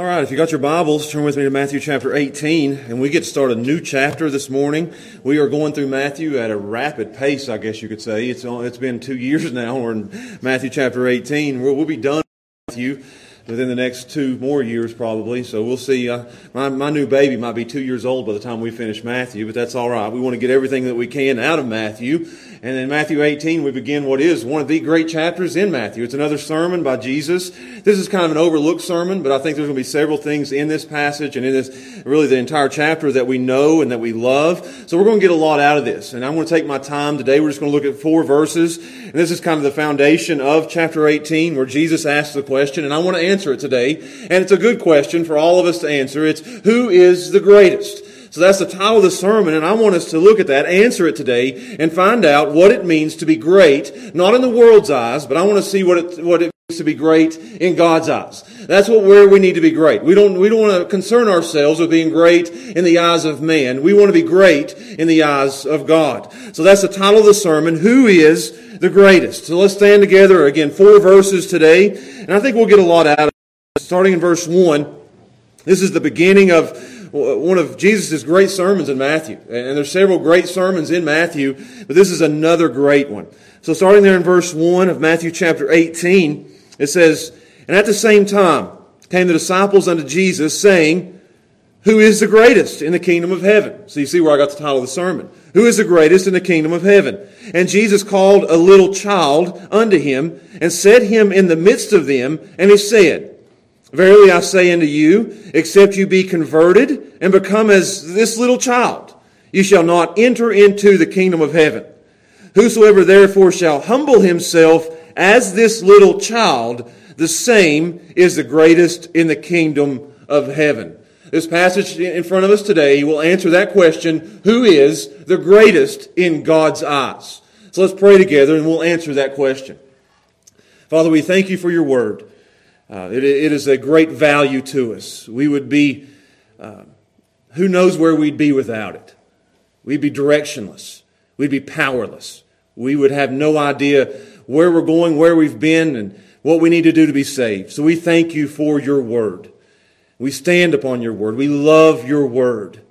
All right, if you got your Bibles, turn with me to Matthew chapter 18, and we get to start a new chapter this morning. We are going through Matthew at a rapid pace, I guess you could say. It's, it's been two years now. We're in Matthew chapter 18. We'll, we'll be done with Matthew within the next two more years, probably. So we'll see. Uh, my, my new baby might be two years old by the time we finish Matthew, but that's all right. We want to get everything that we can out of Matthew. And in Matthew 18, we begin what is one of the great chapters in Matthew. It's another sermon by Jesus. This is kind of an overlooked sermon, but I think there's going to be several things in this passage and in this, really the entire chapter that we know and that we love. So we're going to get a lot out of this. And I'm going to take my time today. We're just going to look at four verses. And this is kind of the foundation of chapter 18 where Jesus asks the question, and I want to answer it today. And it's a good question for all of us to answer. It's, who is the greatest? So that's the title of the sermon, and I want us to look at that, answer it today, and find out what it means to be great, not in the world's eyes, but I want to see what it, what it means to be great in God's eyes. That's what where we need to be great. We don't we don't want to concern ourselves with being great in the eyes of man. We want to be great in the eyes of God. So that's the title of the sermon. Who is the greatest? So let's stand together again. Four verses today, and I think we'll get a lot out of it. Starting in verse one. This is the beginning of one of Jesus' great sermons in Matthew. And there's several great sermons in Matthew, but this is another great one. So starting there in verse 1 of Matthew chapter 18, it says, And at the same time came the disciples unto Jesus, saying, Who is the greatest in the kingdom of heaven? So you see where I got the title of the sermon. Who is the greatest in the kingdom of heaven? And Jesus called a little child unto him, and set him in the midst of them, and he said, Verily I say unto you, except you be converted and become as this little child, you shall not enter into the kingdom of heaven. Whosoever therefore shall humble himself as this little child, the same is the greatest in the kingdom of heaven. This passage in front of us today will answer that question who is the greatest in God's eyes? So let's pray together and we'll answer that question. Father, we thank you for your word. Uh, it, it is a great value to us. We would be, uh, who knows where we'd be without it? We'd be directionless. We'd be powerless. We would have no idea where we're going, where we've been, and what we need to do to be saved. So we thank you for your word. We stand upon your word. We love your word.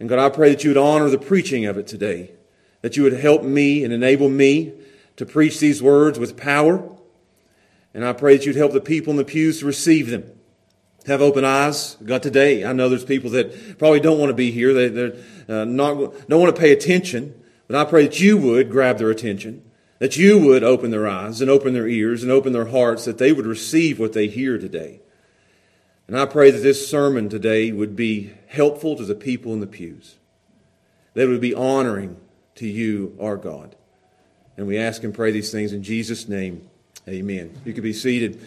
And God, I pray that you would honor the preaching of it today, that you would help me and enable me to preach these words with power. And I pray that you'd help the people in the pews to receive them. Have open eyes. God, today, I know there's people that probably don't want to be here. They, they're uh, not, don't want to pay attention. But I pray that you would grab their attention, that you would open their eyes and open their ears and open their hearts, that they would receive what they hear today. And I pray that this sermon today would be helpful to the people in the pews, that it would be honoring to you, our God. And we ask and pray these things in Jesus' name. Amen. You can be seated.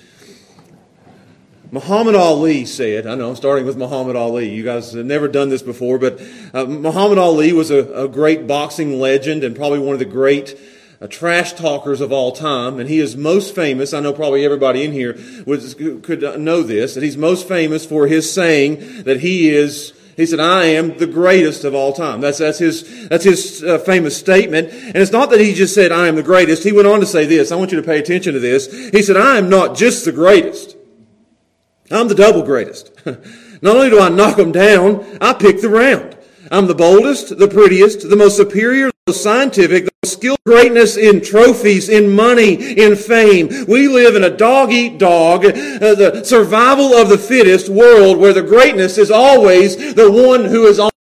Muhammad Ali said, I know, starting with Muhammad Ali. You guys have never done this before, but uh, Muhammad Ali was a, a great boxing legend and probably one of the great uh, trash talkers of all time, and he is most famous. I know probably everybody in here would, could know this, that he's most famous for his saying that he is, he said, I am the greatest of all time. That's, that's his, that's his uh, famous statement. And it's not that he just said, I am the greatest. He went on to say this. I want you to pay attention to this. He said, I am not just the greatest. I'm the double greatest. not only do I knock them down, I pick the round. I'm the boldest, the prettiest, the most superior, the most scientific, skill, greatness in trophies, in money, in fame. We live in a dog eat dog, uh, the survival of the fittest world where the greatness is always the one who is on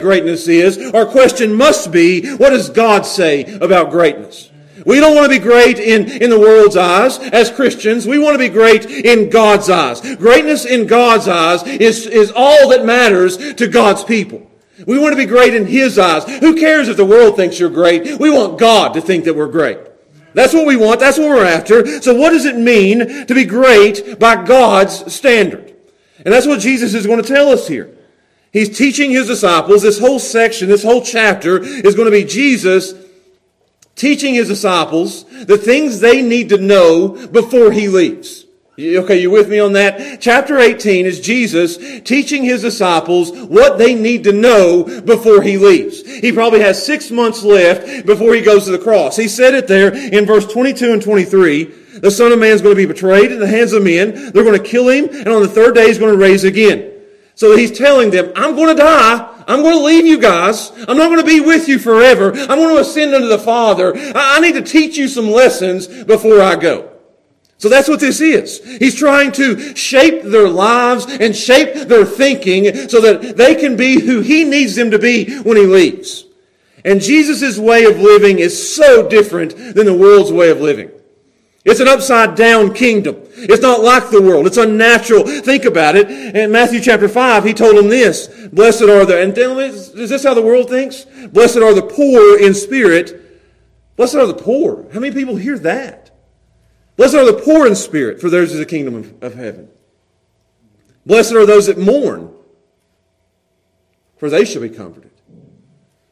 greatness is, our question must be, what does God say about greatness? We don't want to be great in, in the world's eyes as Christians. We want to be great in God's eyes. Greatness in God's eyes is, is all that matters to God's people. We want to be great in His eyes. Who cares if the world thinks you're great? We want God to think that we're great. That's what we want. That's what we're after. So what does it mean to be great by God's standard? And that's what Jesus is going to tell us here. He's teaching his disciples. This whole section, this whole chapter is going to be Jesus teaching his disciples the things they need to know before he leaves. Okay, you with me on that? Chapter 18 is Jesus teaching his disciples what they need to know before he leaves. He probably has six months left before he goes to the cross. He said it there in verse 22 and 23. The Son of Man is going to be betrayed in the hands of men. They're going to kill him, and on the third day he's going to raise again. So he's telling them, I'm going to die. I'm going to leave you guys. I'm not going to be with you forever. I'm going to ascend unto the Father. I need to teach you some lessons before I go. So that's what this is. He's trying to shape their lives and shape their thinking so that they can be who he needs them to be when he leaves. And Jesus' way of living is so different than the world's way of living. It's an upside down kingdom. It's not like the world. It's unnatural. Think about it. In Matthew chapter 5, he told them this. Blessed are the, and is this how the world thinks? Blessed are the poor in spirit. Blessed are the poor. How many people hear that? Blessed are the poor in spirit, for theirs is the kingdom of, of heaven. Blessed are those that mourn, for they shall be comforted.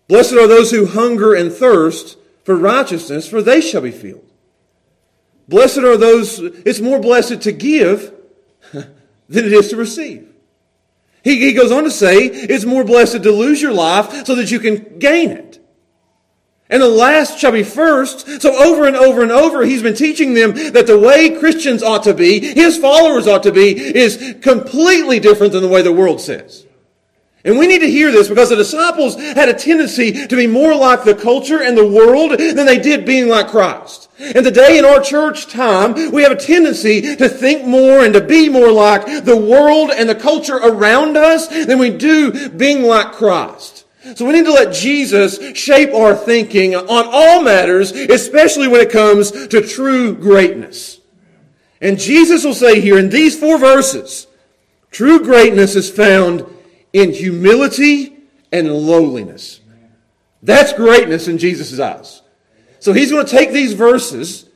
Blessed are those who hunger and thirst for righteousness, for they shall be filled. Blessed are those, it's more blessed to give than it is to receive. He, he goes on to say, it's more blessed to lose your life so that you can gain it. And the last shall be first. So over and over and over, he's been teaching them that the way Christians ought to be, his followers ought to be, is completely different than the way the world says. And we need to hear this because the disciples had a tendency to be more like the culture and the world than they did being like Christ. And today in our church time, we have a tendency to think more and to be more like the world and the culture around us than we do being like Christ. So we need to let Jesus shape our thinking on all matters, especially when it comes to true greatness. And Jesus will say here in these four verses, true greatness is found in humility and lowliness. That's greatness in Jesus' eyes. So he's going to take these verses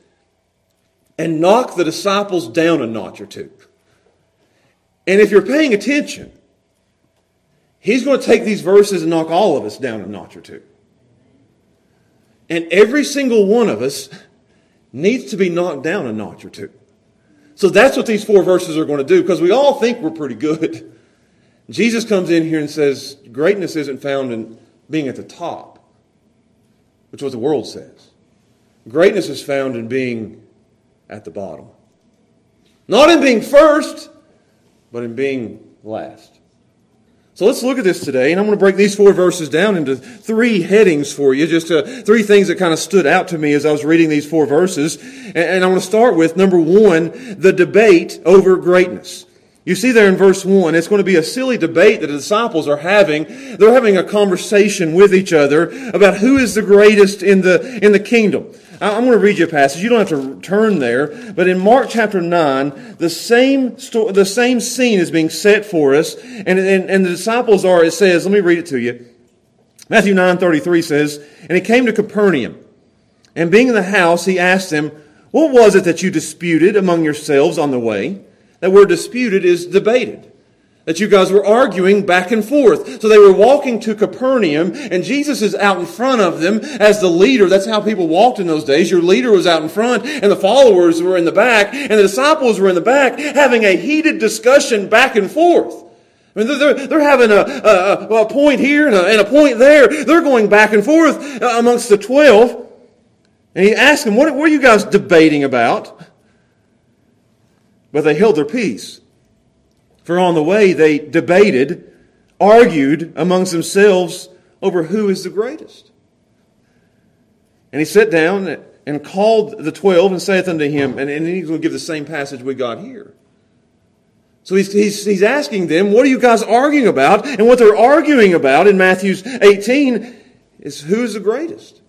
and knock the disciples down a notch or two. And if you're paying attention, he's going to take these verses and knock all of us down a notch or two. And every single one of us needs to be knocked down a notch or two. So that's what these four verses are going to do because we all think we're pretty good. Jesus comes in here and says, greatness isn't found in being at the top, which is what the world says. Greatness is found in being at the bottom. Not in being first, but in being last. So let's look at this today, and I'm going to break these four verses down into three headings for you, just uh, three things that kind of stood out to me as I was reading these four verses. And, and I want to start with number one, the debate over greatness. You see there in verse 1, it's going to be a silly debate that the disciples are having. They're having a conversation with each other about who is the greatest in the, in the kingdom. I'm going to read you a passage. You don't have to turn there, but in Mark chapter 9, the same, sto- the same scene is being set for us, and, and, and the disciples are, it says, let me read it to you. Matthew 9 33 says, And he came to Capernaum, and being in the house, he asked them, What was it that you disputed among yourselves on the way? That word disputed is debated. That you guys were arguing back and forth. So they were walking to Capernaum, and Jesus is out in front of them as the leader. That's how people walked in those days. Your leader was out in front, and the followers were in the back, and the disciples were in the back, having a heated discussion back and forth. I mean, they're, they're having a, a, a point here and a, and a point there. They're going back and forth uh, amongst the twelve. And he asked them, what, what are you guys debating about? But they held their peace. For on the way they debated, argued amongst themselves over who is the greatest. And he sat down and called the twelve and saith unto him, and, and he's going to give the same passage we got here. So he's, he's, he's asking them, what are you guys arguing about? And what they're arguing about in Matthew 18 is who is the greatest.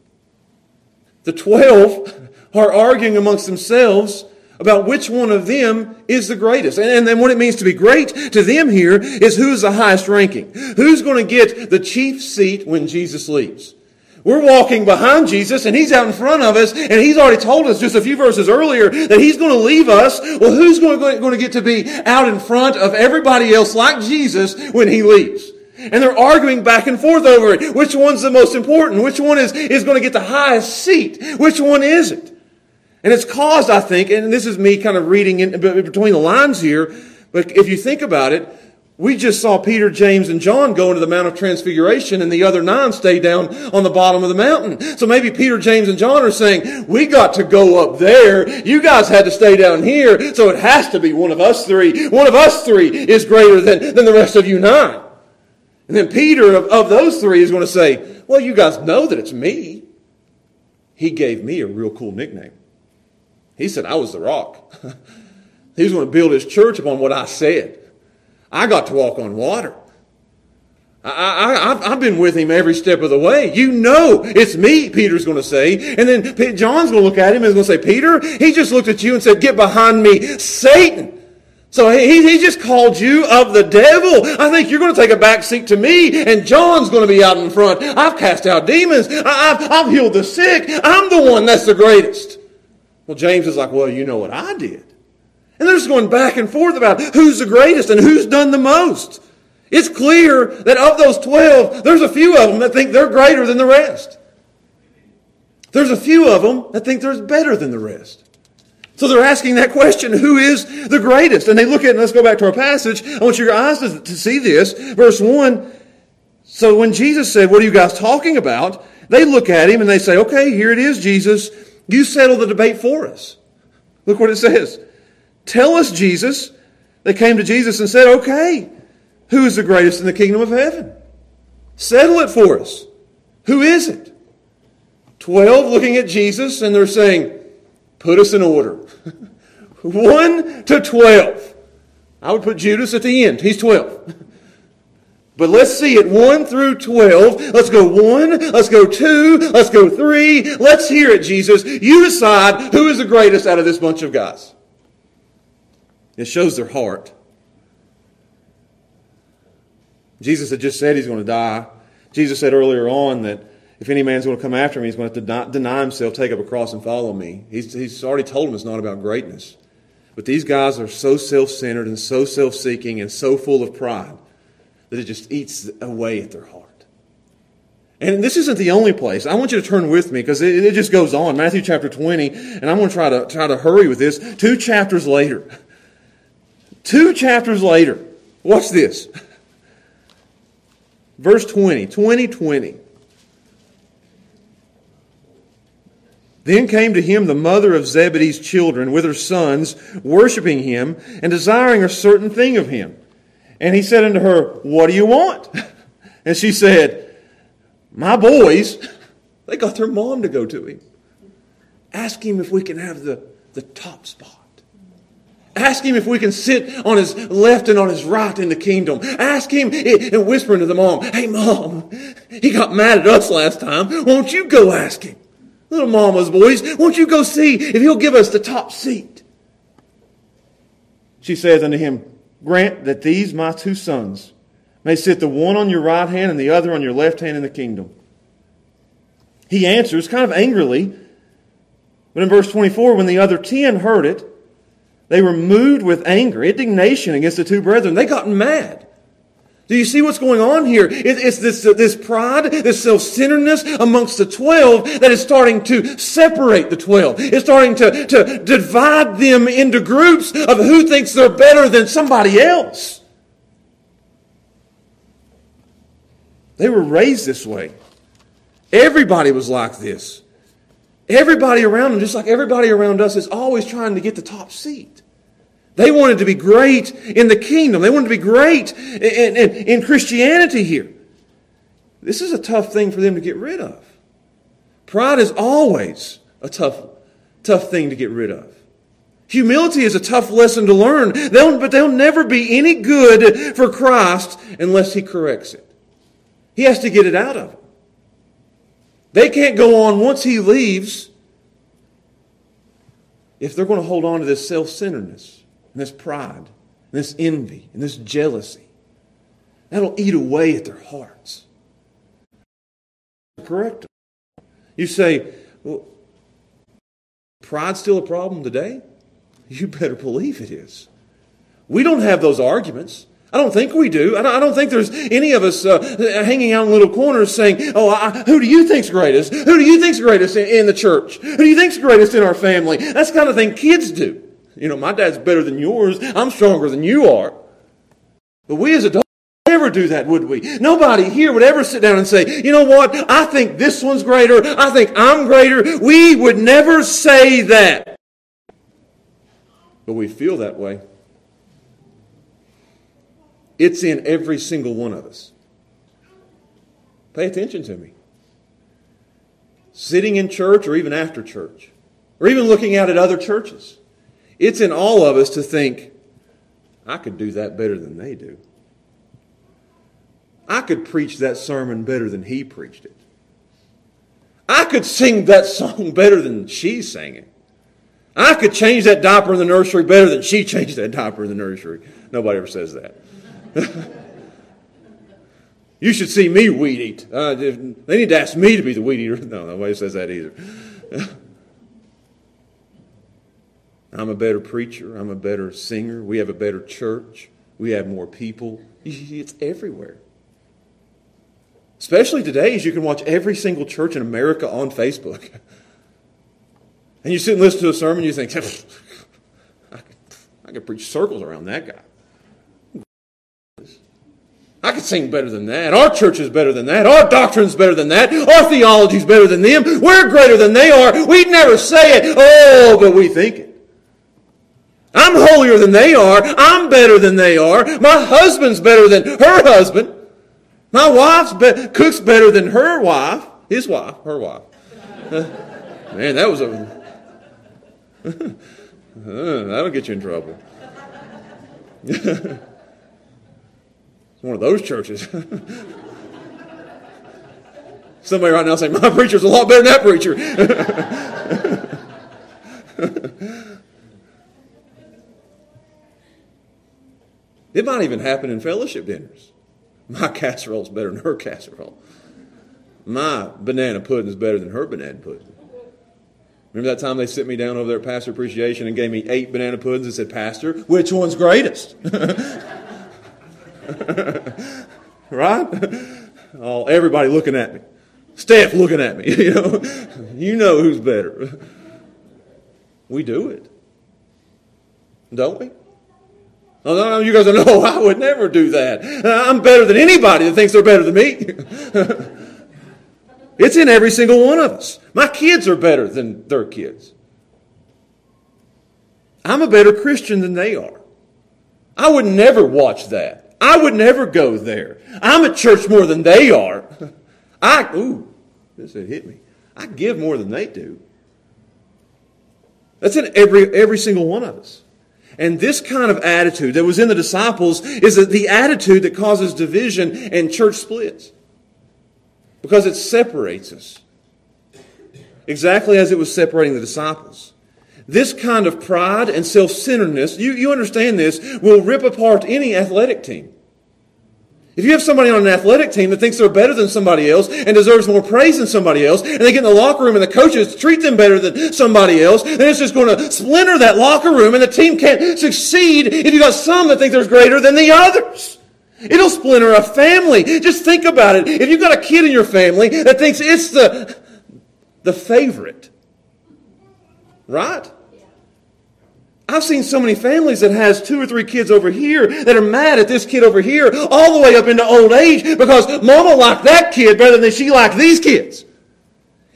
The twelve are arguing amongst themselves about which one of them is the greatest. And then what it means to be great to them here is who's the highest ranking. Who's going to get the chief seat when Jesus leaves. We're walking behind Jesus and he's out in front of us and he's already told us just a few verses earlier that he's going to leave us. Well, who's going to, going to get to be out in front of everybody else like Jesus when he leaves? And they're arguing back and forth over it. Which one's the most important? Which one is, is going to get the highest seat? Which one is it? And it's caused, I think, and this is me kind of reading in between the lines here, but if you think about it, we just saw Peter, James, and John go into the Mount of Transfiguration, and the other nine stay down on the bottom of the mountain. So maybe Peter, James, and John are saying, we got to go up there. You guys had to stay down here. So it has to be one of us three. One of us three is greater than, than the rest of you nine. And then Peter, of, of those three, is going to say, well, you guys know that it's me. He gave me a real cool nickname. He said, I was the rock. he was going to build his church upon what I said. I got to walk on water. I, have been with him every step of the way. You know it's me, Peter's going to say. And then John's going to look at him and going to say, Peter, he just looked at you and said, get behind me, Satan. So he, he just called you of the devil. I think you're going to take a back seat to me, and John's going to be out in front. I've cast out demons. I, have I've healed the sick. I'm the one that's the greatest. Well, James is like, well, you know what I did. And they're just going back and forth about who's the greatest and who's done the most. It's clear that of those 12, there's a few of them that think they're greater than the rest. There's a few of them that think they're better than the rest. So they're asking that question, who is the greatest? And they look at, it, let's go back to our passage. I want your eyes to, to see this. Verse 1. So when Jesus said, what are you guys talking about? They look at him and they say, okay, here it is, Jesus. You settle the debate for us. Look what it says. Tell us, Jesus. They came to Jesus and said, okay, Who is the greatest in the kingdom of heaven? Settle it for us. Who is it? Twelve looking at Jesus and they're saying, Put us in order. 1 to 12. I would put Judas at the end. He's 12. But let's see it 1 through 12. Let's go 1, let's go 2, let's go 3. Let's hear it, Jesus. You decide who is the greatest out of this bunch of guys. It shows their heart. Jesus had just said he's going to die. Jesus said earlier on that if any man's going to come after me, he's going to have to deny himself, take up a cross, and follow me. He's, he's already told him it's not about greatness. But these guys are so self centered and so self seeking and so full of pride that it just eats away at their heart. And this isn't the only place. I want you to turn with me because it, it, just goes on. Matthew chapter 20, and I'm going to try to try to hurry with this. Two chapters later. Two chapters later. Watch this. Verse 20, 20, 20. Then came to him the mother of Zebedee's children with her sons, worshiping him and desiring a certain thing of him. And he said unto her, What do you want? And she said, My boys, they got their mom to go to him. Ask him if we can have the, the top spot. Ask him if we can sit on his left and on his right in the kingdom. Ask him and whispering to the mom, Hey, mom, he got mad at us last time. Won't you go ask him? Little mama's boys, won't you go see if he'll give us the top seat? She says unto him, Grant that these my two sons may sit the one on your right hand and the other on your left hand in the kingdom. He answers kind of angrily, but in verse 24, when the other ten heard it, they were moved with anger, indignation against the two brethren. They got mad. Do you see what's going on here? It's this, this pride, this self-centeredness amongst the twelve that is starting to separate the twelve. It's starting to, to divide them into groups of who thinks they're better than somebody else. They were raised this way. Everybody was like this. Everybody around them, just like everybody around us, is always trying to get the top seat. They wanted to be great in the kingdom. They wanted to be great in, in, in, Christianity here. This is a tough thing for them to get rid of. Pride is always a tough, tough thing to get rid of. Humility is a tough lesson to learn, they'll, but they'll never be any good for Christ unless He corrects it. He has to get it out of them. They can't go on once He leaves if they're going to hold on to this self centeredness and this pride, and this envy, and this jealousy. That'll eat away at their hearts. Correct them. You say, well, pride's still a problem today? You better believe it is. We don't have those arguments. I don't think we do. I don't, think there's any of us uh, hanging out in little corners saying, "Oh, I, who do you think's greatest? Who do you think's greatest in, in the church? Who do you think's greatest in our family?" That's the kind of thing kids do. You know, my dad's better than yours. I'm stronger than you are. But we as adults would never do that, would we? Nobody here would ever sit down and say, you know what? I think this one's greater. I think I'm greater. We would never say that. But we feel that way. It's in every single one of us. Pay attention to me. Sitting in church or even after church, or even looking out at other churches. It's in all of us to think, I could do that better than they do. I could preach that sermon better than he preached it. I could sing that song better than she sang it. I could change that diaper in the nursery better than she changed that diaper in the nursery. Nobody ever says that. you should see me weed eat. Uh, they need to ask me to be the weed eater. No, nobody says that either. I'm a better preacher. I'm a better singer. We have a better church. We have more people. It's everywhere. Especially today, as you can watch every single church in America on Facebook. And you sit and listen to a sermon, you think, I could, I could preach circles around that guy. I could sing better than that. Our church is better than that. Our doctrine is better than that. Our theology is better than them. We're greater than they are. We'd never say it. Oh, but we think it. I'm holier than they are. I'm better than they are. My husband's better than her husband. My wife's be- cooks better than her wife, his wife, her wife. man, that was a. that'll get you in trouble. one of those churches. Somebody right now saying, My preacher's a lot better than that preacher. It might even happen in fellowship dinners. My casserole's better than her casserole. My banana pudding is better than her banana pudding. Remember that time they sit me down over there at Pastor Appreciation and gave me eight banana puddings and said, Pastor, which one's greatest? right? Oh, everybody looking at me. Steph looking at me. You know, you know who's better. We do it, don't we? You guys are no, I would never do that. Uh, I'm better than anybody that thinks they're better than me. it's in every single one of us. My kids are better than their kids. I'm a better Christian than they are. I would never watch that. I would never go there. I'm at church more than they are. I, ooh, this hit me. I give more than they do. That's in every, every single one of us. And this kind of attitude that was in the disciples is the attitude that causes division and church splits. Because it separates us. Exactly as it was separating the disciples. This kind of pride and self centeredness, you, you understand this, will rip apart any athletic team. If you have somebody on an athletic team that thinks they're better than somebody else and deserves more praise than somebody else, and they get in the locker room and the coaches treat them better than somebody else, then it's just going to splinter that locker room and the team can't succeed if you got some that think they're greater than the others. It'll splinter a family. Just think about it. If you've got a kid in your family that thinks it's the, the favorite, right? I've seen so many families that has two or three kids over here that are mad at this kid over here all the way up into old age because mama liked that kid better than she liked these kids.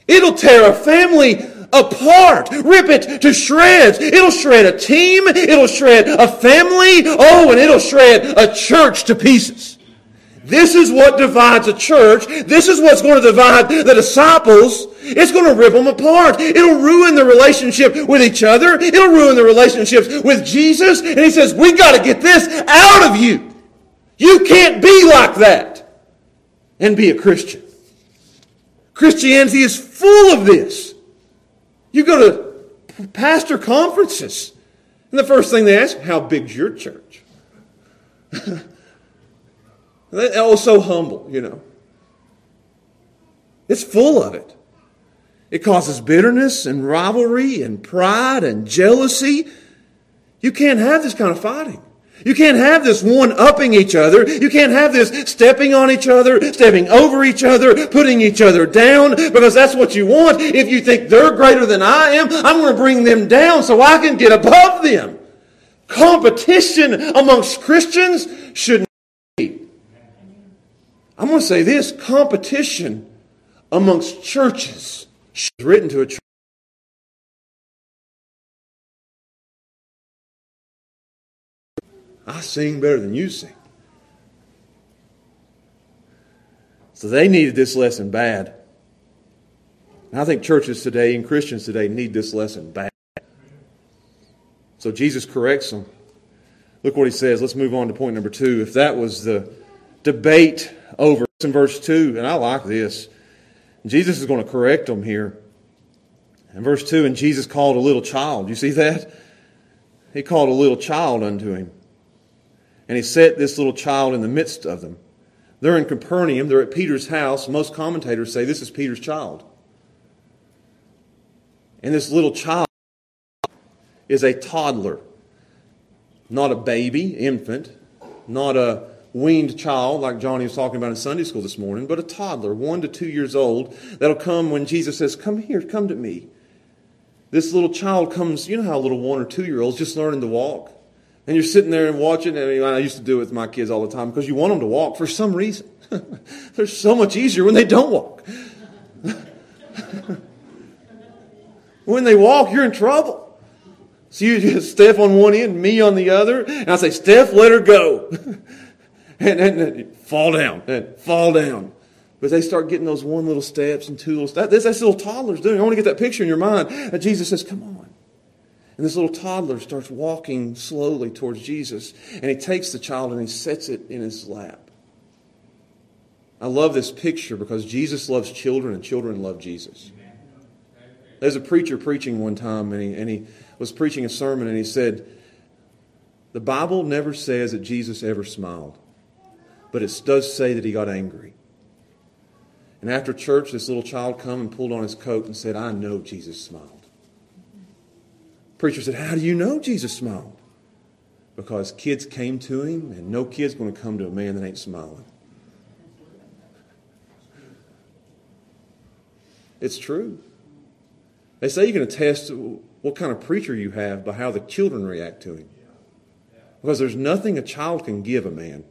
It'll tear a family apart, rip it to shreds. It'll shred a team, it'll shred a family, oh, and it'll shred a church to pieces. This is what divides a church. This is what's going to divide the disciples. It's going to rip them apart. It'll ruin the relationship with each other. It'll ruin the relationships with Jesus. And he says, we got to get this out of you. You can't be like that and be a Christian. Christianity is full of this. You go to pastor conferences, and the first thing they ask, how big's your church? Oh, so humble, you know. It's full of it. It causes bitterness and rivalry and pride and jealousy. You can't have this kind of fighting. You can't have this one upping each other. You can't have this stepping on each other, stepping over each other, putting each other down, because that's what you want. If you think they're greater than I am, I'm going to bring them down so I can get above them. Competition amongst Christians should I'm going to say this competition amongst churches is written to a church. I sing better than you sing. So they needed this lesson bad. And I think churches today and Christians today need this lesson bad. So Jesus corrects them. Look what he says. Let's move on to point number two. If that was the debate over It's in verse 2, and I like this. Jesus is going to correct them here. In verse 2, and Jesus called a little child. You see that? He called a little child unto him. And he set this little child in the midst of them. They're in Capernaum. They're at Peter's house. Most commentators say this is Peter's child. And this little child is a toddler, not a baby, infant, not a weaned child, like Johnny was talking about in Sunday school this morning, but a toddler, one to two years old, that'll come when Jesus says, Come here, come to me. This little child comes, you know how little one or two year olds just learning to walk. And you're sitting there and watching, I mean, I used to do it with my kids all the time because you want them to walk for some reason. They're so much easier when they don't walk. when they walk, you're in trouble. So you just Steph on one end, me on the other, and I say, Steph, let her go. and, and, and, fall down, and fall down. But they start getting those one little steps and two little steps. That's, that's little toddlers doing. I want to get that picture in your mind that Jesus says, Come on. And this little toddler starts walking slowly towards Jesus, and he takes the child and he sets it in his lap. I love this picture because Jesus loves children and children love Jesus. There's a preacher preaching one time, and he, and he was preaching a sermon, and he said, The Bible never says that Jesus ever smiled, but it does say that he got angry. And after church, this little child come and pulled on his coat and said, I know Jesus smiled. Preacher said, How do you know Jesus smiled? Because kids came to him, and no kid's going to come to a man that ain't smiling. It's true. They say you can attest what kind of preacher you have by how the children react to him. Because there's nothing a child can give a man.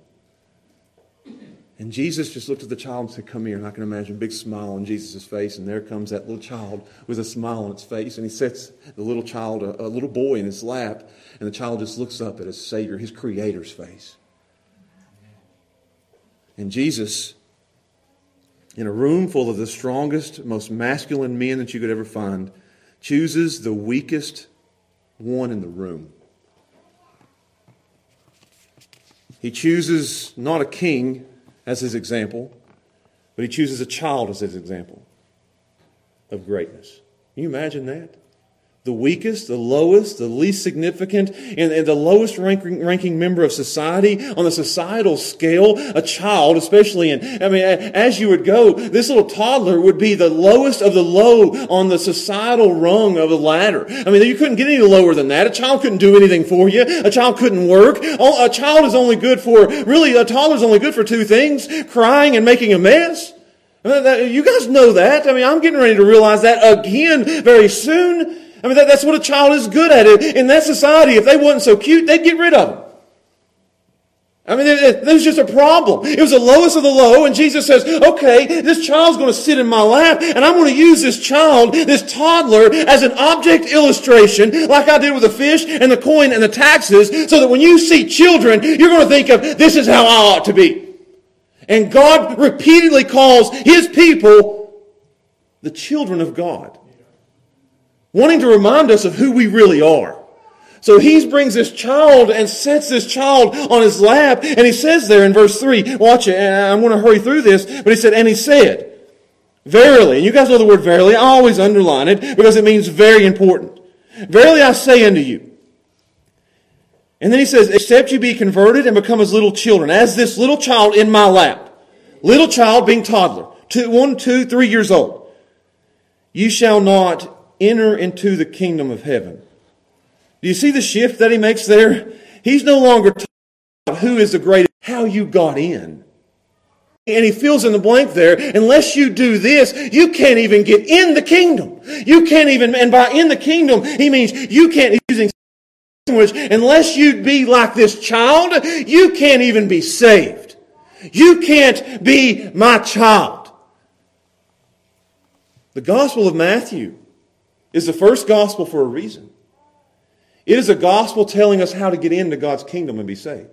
And Jesus just looked at the child and said, Come here. And I can imagine a big smile on Jesus' face. And there comes that little child with a smile on its face. And he sets the little child, a, a little boy, in his lap. And the child just looks up at his Savior, his Creator's face. And Jesus in a room full of the strongest, most masculine men that you could ever find, chooses the weakest one in the room. He chooses not a king as his example, but he chooses a child as his example of greatness. Can you imagine that? The weakest, the lowest, the least significant, and, and, the lowest ranking, ranking member of society on the societal scale, a child, especially in, I mean, as you would go, this little toddler would be the lowest of the low on the societal rung of the ladder. I mean, you couldn't get any lower than that. A child couldn't do anything for you. A child couldn't work. A child is only good for, really, a toddler is only good for two things, crying and making a mess. Uh, you guys know that. I mean, I'm getting ready to realize that again very soon. I mean, that, that's what a child is good at. In that society, if they wasn't so cute, they'd get rid of them. I mean, there was just a problem. It was the lowest of the low, and Jesus says, okay, this child's going to sit in my lap, and I'm going to use this child, this toddler, as an object illustration, like I did with the fish and the coin and the taxes, so that when you see children, you're going to think of, this is how I ought to be. And God repeatedly calls His people the children of God wanting to remind us of who we really are. So he brings this child and sets this child on his lap, and he says there in verse 3, watch it, and I'm going to hurry through this, but he said, and he said, Verily, and you guys know the word verily, I always underline it because it means very important. Verily I say unto you. And then he says, except you be converted and become as little children, as this little child in my lap. Little child being toddler, two, one, two, three years old. You shall not enter into the kingdom of heaven. Do you see the shift that he makes there? He's no longer talking about who is the greatest, how you got in. And he fills in the blank there. Unless you do this, you can't even get in the kingdom. You can't even, and by in the kingdom, he means you can't, using language, unless you be like this child, you can't even be saved. You can't be my child. The Gospel of Matthew is the first gospel for a reason. It is a gospel telling us how to get into God's kingdom and be saved.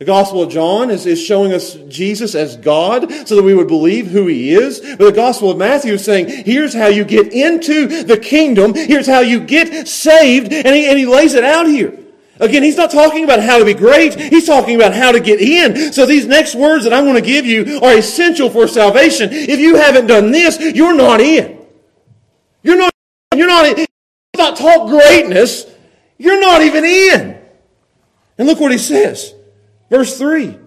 The Gospel of John is, is showing us Jesus as God so that we would believe who He is. But the Gospel of Matthew is saying, here's how you get into the kingdom. Here's how you get saved. And He, and he lays it out here. Again, He's not talking about how to be great. He's talking about how to get in. So these next words that I'm going to give you are essential for salvation. If you haven't done this, you're not in. You're not, you're not, not taught greatness. You're not even in. And look what he says. Verse 3.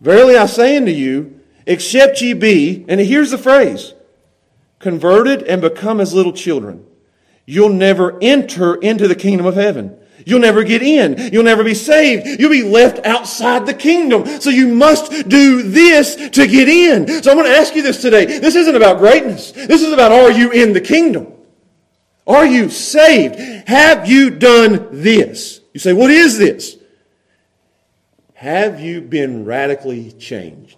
Verily I say unto you, except ye be, and here's the phrase, converted and become as little children, you'll never enter into the kingdom of heaven. You'll never get in. You'll never be saved. You'll be left outside the kingdom. So you must do this to get in. So I'm going to ask you this today. This isn't about greatness. This is about are you in the kingdom? Are you saved? Have you done this? You say, what is this? Have you been radically changed?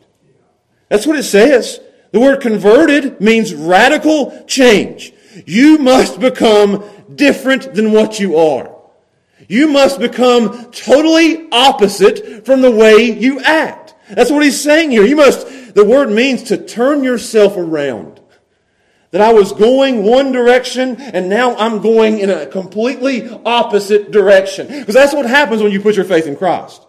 That's what it says. The word converted means radical change. You must become different than what you are. You must become totally opposite from the way you act. That's what he's saying here. You must, the word means to turn yourself around. That I was going one direction and now I'm going in a completely opposite direction. Because that's what happens when you put your faith in Christ.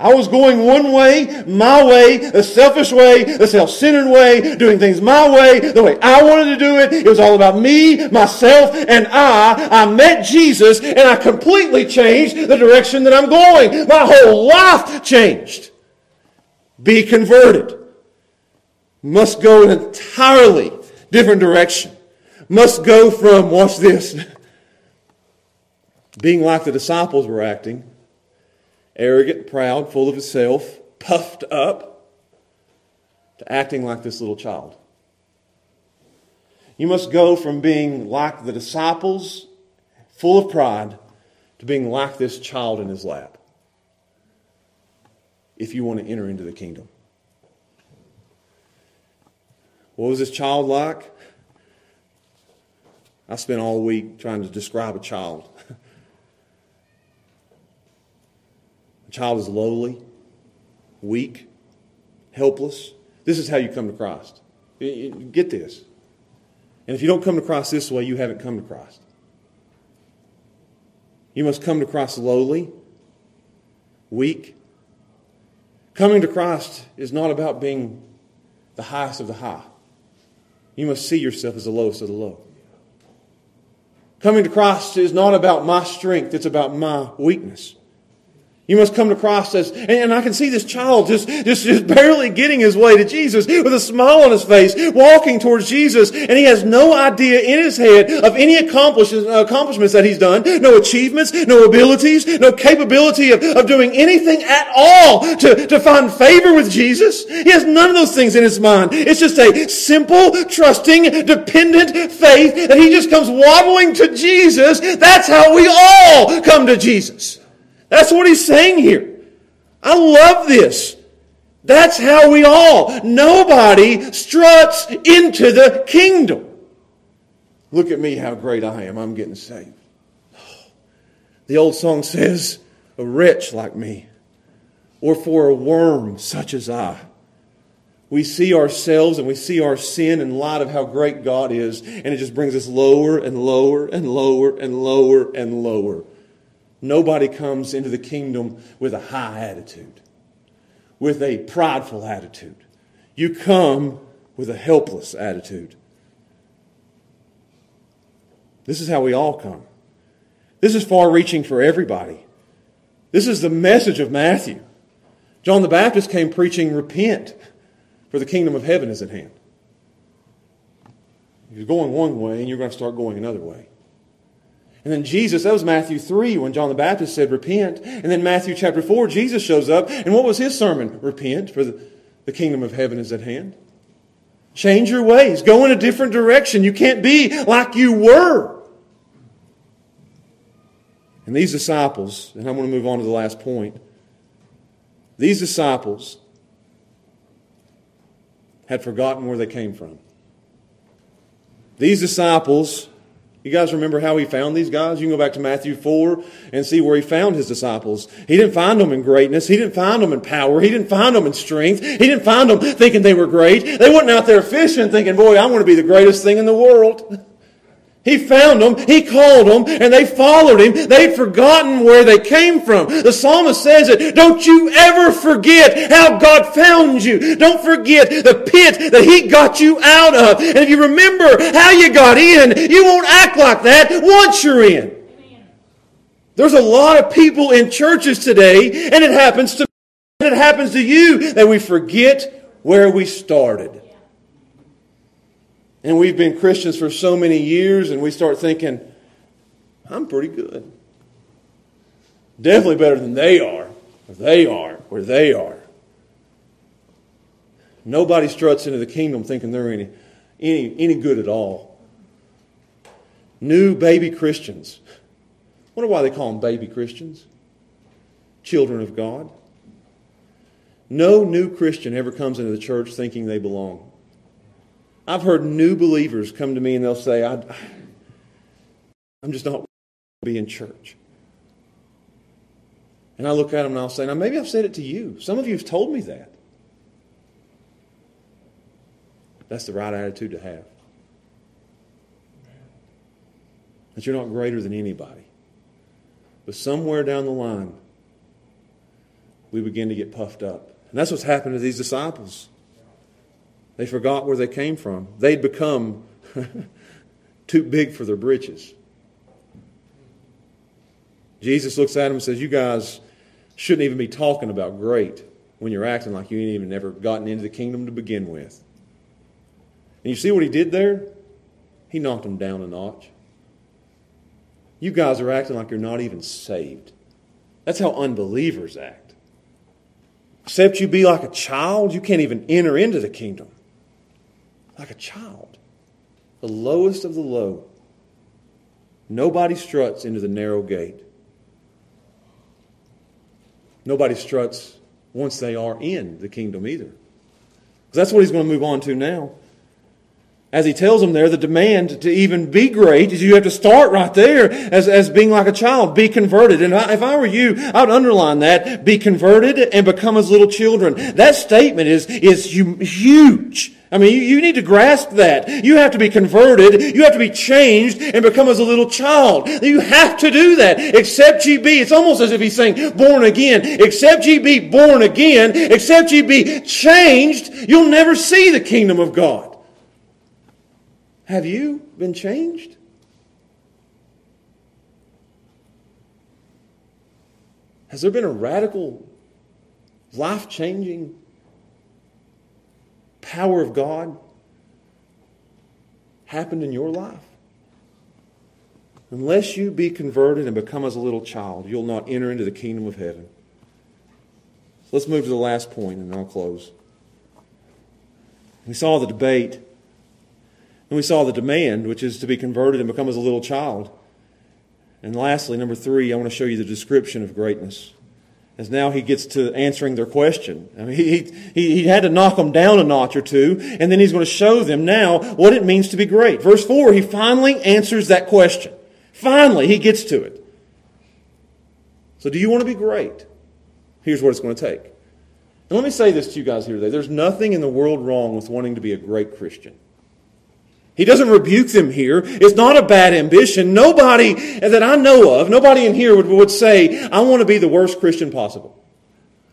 I was going one way, my way, the selfish way, the self-centered way, doing things my way, the way I wanted to do it. It was all about me, myself, and I. I met Jesus and I completely changed the direction that I'm going. My whole life changed. Be converted. Must go an entirely different direction. Must go from, watch this, being like the disciples were acting arrogant, proud, full of himself, puffed up, to acting like this little child. You must go from being like the disciples, full of pride, to being like this child in his lap if you want to enter into the kingdom. What was this child like? I spent all week trying to describe a child. A child is lowly, weak, helpless. This is how you come to Christ. Get this. And if you don't come to Christ this way, you haven't come to Christ. You must come to Christ lowly, weak. Coming to Christ is not about being the highest of the high. You must see yourself as the lowest of the low. Coming to Christ is not about my strength, it's about my weakness. You must come to Christ as, and I can see this child just, just, just barely getting his way to Jesus with a smile on his face, walking towards Jesus, and he has no idea in his head of any accomplishments that he's done, no achievements, no abilities, no capability of, of doing anything at all to, to find favor with Jesus. He has none of those things in his mind. It's just a simple, trusting, dependent faith that he just comes wobbling to Jesus. That's how we all come to Jesus. That's what he's saying here. I love this. That's how we all, nobody struts into the kingdom. Look at me, how great I am. I'm getting saved. The old song says, A wretch like me, or for a worm such as I. We see ourselves and we see our sin in light of how great God is, and it just brings us lower and lower and lower and lower and lower. Nobody comes into the kingdom with a high attitude, with a prideful attitude. You come with a helpless attitude. This is how we all come. This is far reaching for everybody. This is the message of Matthew. John the Baptist came preaching, Repent, for the kingdom of heaven is at hand. You're going one way, and you're going to start going another way. And then Jesus, that was Matthew 3 when John the Baptist said, Repent. And then Matthew chapter 4, Jesus shows up. And what was his sermon? Repent, for the, the kingdom of heaven is at hand. Change your ways. Go in a different direction. You can't be like you were. And these disciples, and I'm going to move on to the last point. These disciples had forgotten where they came from. These disciples you guys remember how he found these guys? You can go back to Matthew 4 and see where he found his disciples. He didn't find them in greatness. He didn't find them in power. He didn't find them in strength. He didn't find them thinking they were great. They weren't out there fishing thinking, boy, I want to be the greatest thing in the world. He found them, he called them, and they followed him. They'd forgotten where they came from. The psalmist says it, don't you ever forget how God found you. Don't forget the pit that he got you out of. And if you remember how you got in, you won't act like that once you're in. There's a lot of people in churches today, and it happens to and it happens to you, that we forget where we started. And we've been Christians for so many years, and we start thinking, I'm pretty good. Definitely better than they are, or they are, where they are. Nobody struts into the kingdom thinking they're any, any, any good at all. New baby Christians. Wonder why they call them baby Christians? Children of God. No new Christian ever comes into the church thinking they belong. I've heard new believers come to me and they'll say, I, I'm just not be in church. And I look at them and I'll say, now maybe I've said it to you. Some of you have told me that. That's the right attitude to have. That you're not greater than anybody. But somewhere down the line, we begin to get puffed up. And that's what's happened to these disciples. They forgot where they came from. They'd become too big for their britches. Jesus looks at them and says, You guys shouldn't even be talking about great when you're acting like you ain't even never gotten into the kingdom to begin with. And you see what he did there? He knocked them down a notch. You guys are acting like you're not even saved. That's how unbelievers act. Except you be like a child, you can't even enter into the kingdom. Like a child. The lowest of the low. Nobody struts into the narrow gate. Nobody struts once they are in the kingdom either. Because That's what he's going to move on to now as he tells them there, the demand to even be great is you have to start right there as, as being like a child, be converted. And if I were you, I would underline that, be converted and become as little children. That statement is, is huge. I mean, you, you need to grasp that. You have to be converted. You have to be changed and become as a little child. You have to do that. Except ye be. It's almost as if he's saying born again. Except ye be born again. Except ye be changed. You'll never see the kingdom of God. Have you been changed? Has there been a radical, life changing power of God happened in your life? Unless you be converted and become as a little child, you'll not enter into the kingdom of heaven. Let's move to the last point and I'll close. We saw the debate and we saw the demand, which is to be converted and become as a little child. And lastly, number three, I want to show you the description of greatness. As now he gets to answering their question. I mean, he, he, he had to knock them down a notch or two, and then he's going to show them now what it means to be great. Verse 4, he finally answers that question. Finally, he gets to it. So, do you want to be great? Here's what it's going to take. And let me say this to you guys here today. There's nothing in the world wrong with wanting to be a great Christian. He doesn't rebuke them here. It's not a bad ambition. Nobody that I know of, nobody in here would, would say, I want to be the worst Christian possible.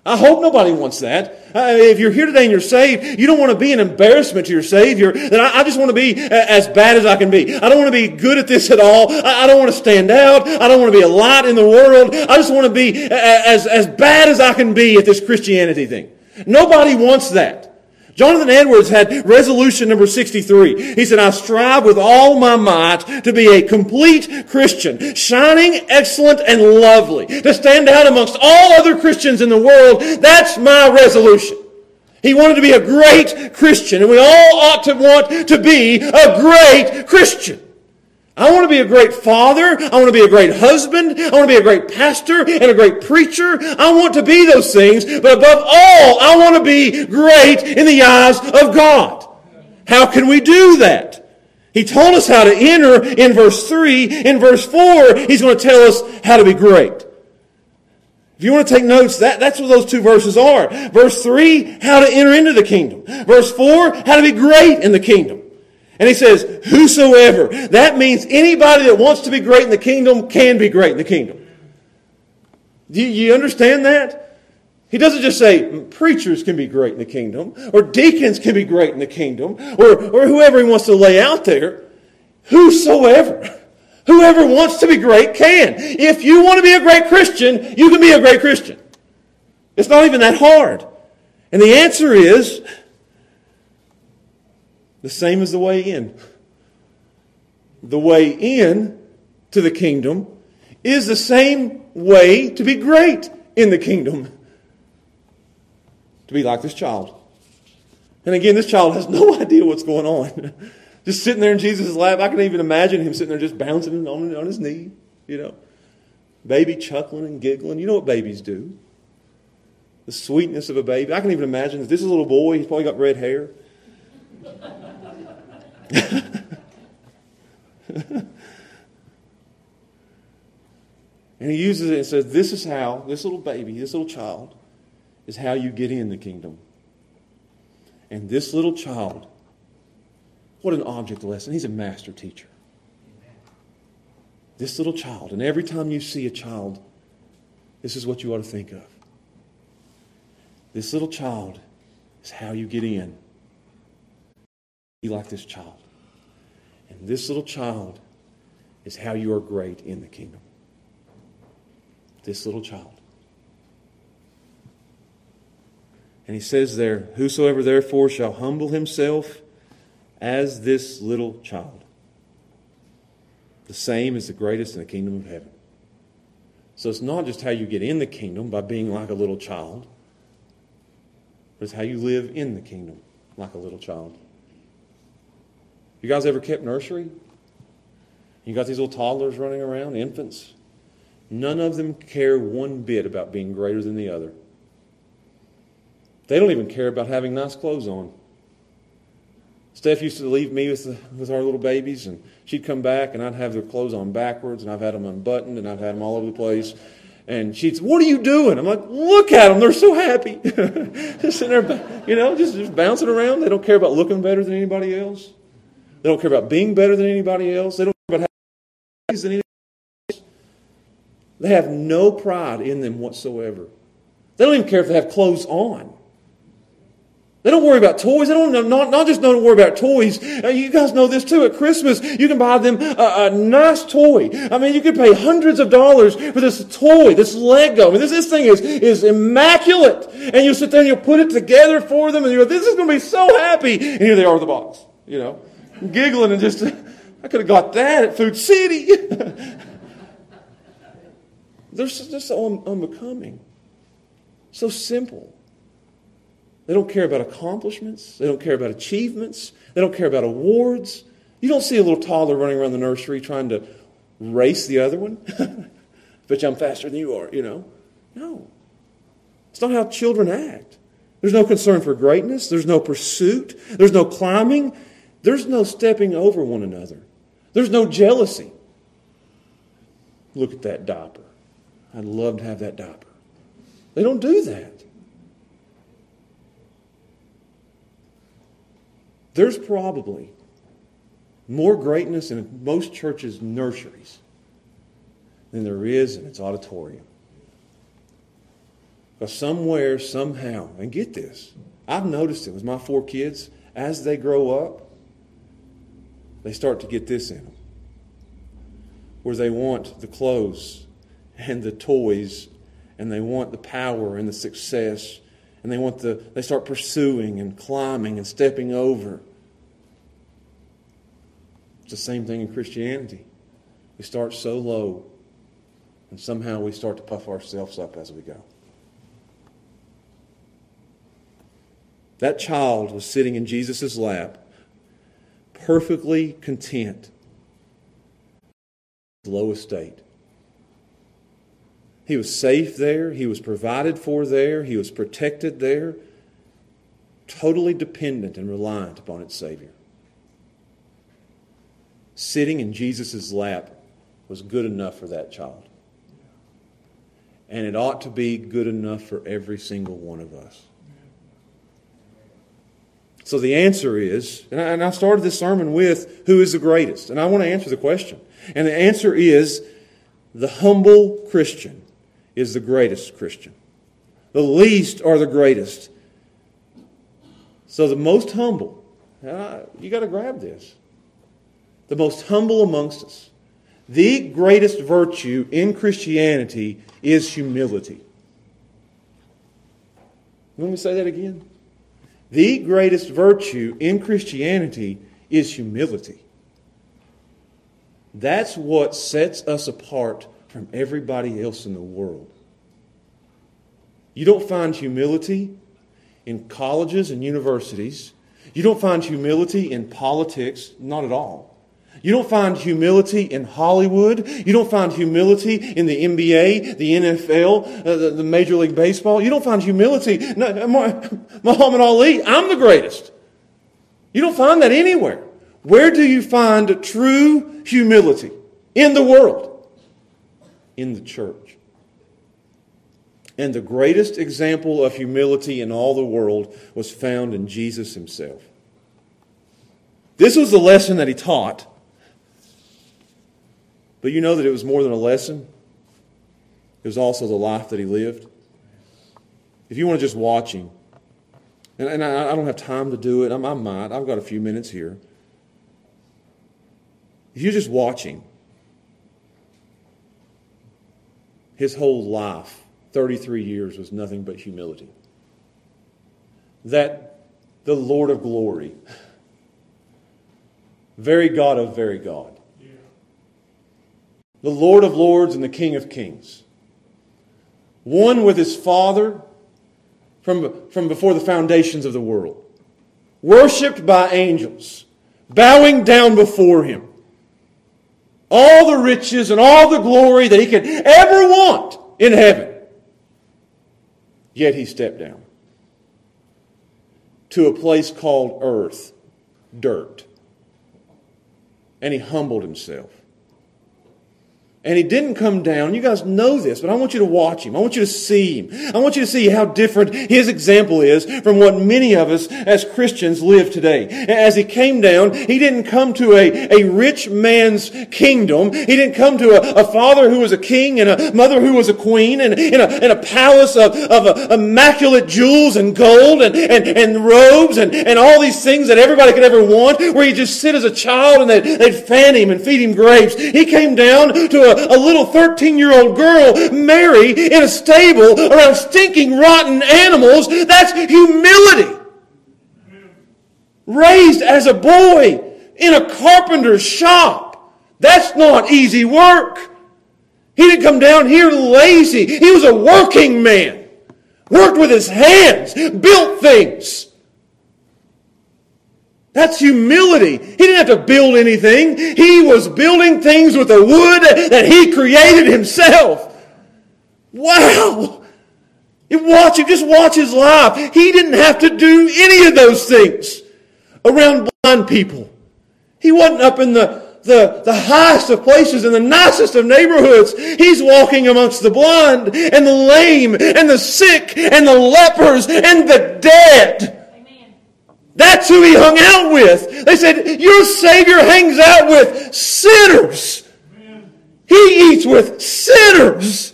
I hope nobody wants that. Uh, if you're here today and you're saved, you don't want to be an embarrassment to your Savior. Then I, I, just want to be as bad as I can be. I don't want to be good at this at all. I, I, don't want to stand out. I don't want to be a light in the world. I just want to be as, as bad as I can be at this Christianity thing. Nobody wants that. Jonathan Edwards had resolution number 63. He said, I strive with all my might to be a complete Christian, shining, excellent, and lovely, to stand out amongst all other Christians in the world. That's my resolution. He wanted to be a great Christian, and we all ought to want to be a great Christian. I want to be a great father. I want to be a great husband. I want to be a great pastor and a great preacher. I want to be those things, but above all, I want to be great in the eyes of God. How can we do that? He told us how to enter in verse 3. In verse 4, he's going to tell us how to be great. If you want to take notes, that, that's what those two verses are. Verse 3, how to enter into the kingdom. Verse 4, how to be great in the kingdom. And he says, whosoever. That means anybody that wants to be great in the kingdom can be great in the kingdom. Do you understand that? He doesn't just say preachers can be great in the kingdom, or deacons can be great in the kingdom, or, or whoever he wants to lay out there. Whosoever. Whoever wants to be great can. If you want to be a great Christian, you can be a great Christian. It's not even that hard. And the answer is the same as the way in. The way in to the kingdom is the same way to be great in the kingdom. To be like this child. And again, this child has no idea what's going on. just sitting there in Jesus' lap. I can even imagine him sitting there just bouncing on, on his knee, you know. Baby chuckling and giggling. You know what babies do. The sweetness of a baby. I can even imagine this is a little boy, he's probably got red hair. And he uses it and says, This is how, this little baby, this little child, is how you get in the kingdom. And this little child, what an object lesson. He's a master teacher. This little child, and every time you see a child, this is what you ought to think of. This little child is how you get in. Be like this child. And this little child is how you are great in the kingdom. This little child. And he says there, Whosoever therefore shall humble himself as this little child, the same is the greatest in the kingdom of heaven. So it's not just how you get in the kingdom by being like a little child, but it's how you live in the kingdom like a little child. You guys ever kept nursery? You got these little toddlers running around, infants. None of them care one bit about being greater than the other. They don't even care about having nice clothes on. Steph used to leave me with, the, with our little babies, and she'd come back, and I'd have their clothes on backwards, and I've had them unbuttoned, and I've had them all over the place. And she'd say, What are you doing? I'm like, Look at them. They're so happy. just sitting there, you know, just, just bouncing around. They don't care about looking better than anybody else. They don't care about being better than anybody else. They don't care about having than anybody else. They have no pride in them whatsoever. They don't even care if they have clothes on. They don't worry about toys. They don't not, not just don't worry about toys. Uh, you guys know this too. At Christmas, you can buy them a, a, nice toy. I mean, you could pay hundreds of dollars for this toy, this Lego. I mean, this, this thing is, is immaculate. And you sit there and you put it together for them and you go, this is going to be so happy. And here they are with the box, you know, giggling and just, I could have got that at Food City. They're just so unbecoming. So simple. They don't care about accomplishments. They don't care about achievements. They don't care about awards. You don't see a little toddler running around the nursery trying to race the other one. Bet you I'm faster than you are, you know. No. It's not how children act. There's no concern for greatness. There's no pursuit. There's no climbing. There's no stepping over one another. There's no jealousy. Look at that diaper. I'd love to have that diaper. They don't do that. There's probably more greatness in most churches' nurseries than there is in its auditorium. Because somewhere, somehow, and get this, I've noticed it with my four kids, as they grow up, they start to get this in them. Where they want the clothes and the toys, and they want the power and the success and they want the they start pursuing and climbing and stepping over. It's the same thing in Christianity. We start so low, and somehow we start to puff ourselves up as we go. That child was sitting in Jesus' lap, perfectly content, his low estate. He was safe there. He was provided for there. He was protected there. Totally dependent and reliant upon its Savior. Sitting in Jesus' lap was good enough for that child. And it ought to be good enough for every single one of us. So the answer is, and I started this sermon with, who is the greatest? And I want to answer the question. And the answer is, the humble Christian is the greatest Christian. The least are the greatest. So the most humble, uh, you got to grab this. The most humble amongst us. The greatest virtue in Christianity is humility. Let me say that again. The greatest virtue in Christianity is humility. That's what sets us apart from everybody else in the world. You don't find humility in colleges and universities. You don't find humility in politics, not at all. You don't find humility in Hollywood. You don't find humility in the NBA, the NFL, uh, the, the, Major League Baseball. You don't find humility. No, Muhammad Ali, I'm the greatest. You don't find that anywhere. Where do you find true humility in the world? in the church. And the greatest example of humility in all the world was found in Jesus himself. This was the lesson that he taught. But you know that it was more than a lesson, it was also the life that he lived. If you want to just watch him, and, and I, I, don't have time to do it, I, I might, I've got a few minutes here. If you just watch him, his whole life 33 years was nothing but humility. That the Lord of glory, very God of very God, the Lord of lords and the King of kings, one with his Father from, from before the foundations of the world, worshiped by angels, bowing down before him. All the riches and all the glory that he could ever want in heaven. Yet he stepped down to a place called earth, dirt. And he humbled himself. And he didn't come down. You guys know this, but I want you to watch him. I want you to see him. I want you to see how different his example is from what many of us as Christians live today. As he came down, he didn't come to a, a rich man's kingdom. He didn't come to a, a father who was a king and a mother who was a queen and in a, a palace of, of uh, immaculate jewels and gold and, and, and robes and, and all these things that everybody could ever want where you just sit as a child and they'd, they'd fan him and feed him grapes. He came down to a a, little 13 year old girl Mary in a stable around stinking, rotten animals. That's humility. Raised as a boy in a carpenter's shop. That's not easy work. He didn't come down here lazy. He was a working man. Worked with his hands, built things. That's humility. He didn't have to build anything. He was building things with the wood that he created himself. Wow. You watch him, just watch his life. He didn't have to do any of those things around blind people. He wasn't up in the, the, the highest of places in the nicest of neighborhoods. He's walking amongst the blind and the lame and the sick and the lepers and the dead. That's who he hung out with. They said, Your Savior hangs out with sinners. He eats with sinners.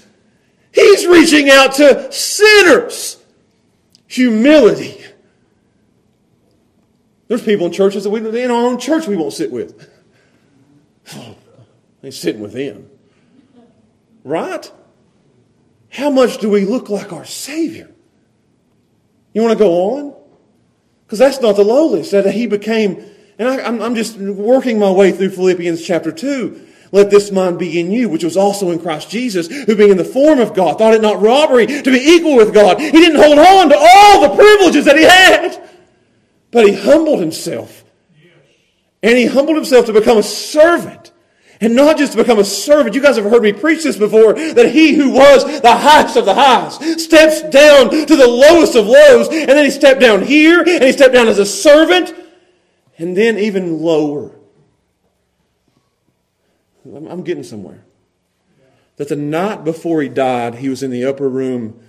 He's reaching out to sinners. Humility. There's people in churches that we, in our own church we won't sit with. Oh, they sitting with them. Right? How much do we look like our Savior? You want to go on? Because that's not the lowliest. That he became, and I, am just working my way through Philippians chapter 2. Let this mind be in you, which was also in Christ Jesus, who being in the form of God, thought it not robbery to be equal with God. He didn't hold on to all the privileges that he had, but he humbled himself. And he humbled himself to become a servant and not just to become a servant. You guys have heard me preach this before that he who was the highest of the highest steps down to the lowest of lows. And then he stepped down here and he stepped down as a servant and then even lower. I'm getting somewhere. That the night before he died, he was in the upper room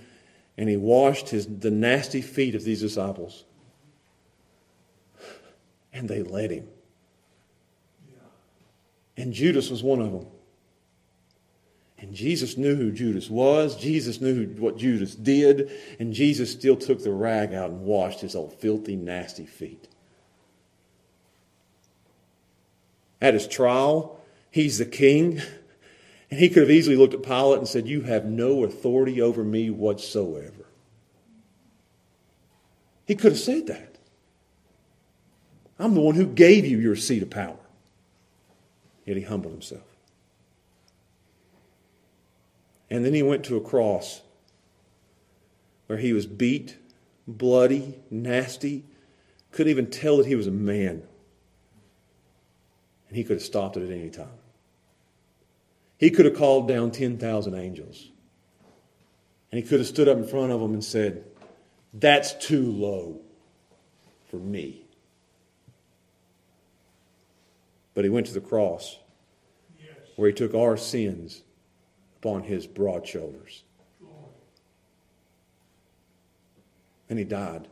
and he washed his, the nasty feet of these disciples. And they let him. And Judas was one of them. And Jesus knew who Judas was. Jesus knew what Judas did. And Jesus still took the rag out and washed his old filthy, nasty feet. At his trial, he's the king. And he could have easily looked at Pilate and said, You have no authority over me whatsoever. He could have said that. I'm the one who gave you your seat of power. Yet he humbled himself. And then he went to a cross where he was beat, bloody, nasty, couldn't even tell that he was a man. And he could have stopped it at any time. He could have called down 10,000 angels. And he could have stood up in front of them and said, That's too low for me. But he went to the cross where he took our sins upon his broad shoulders. And he died.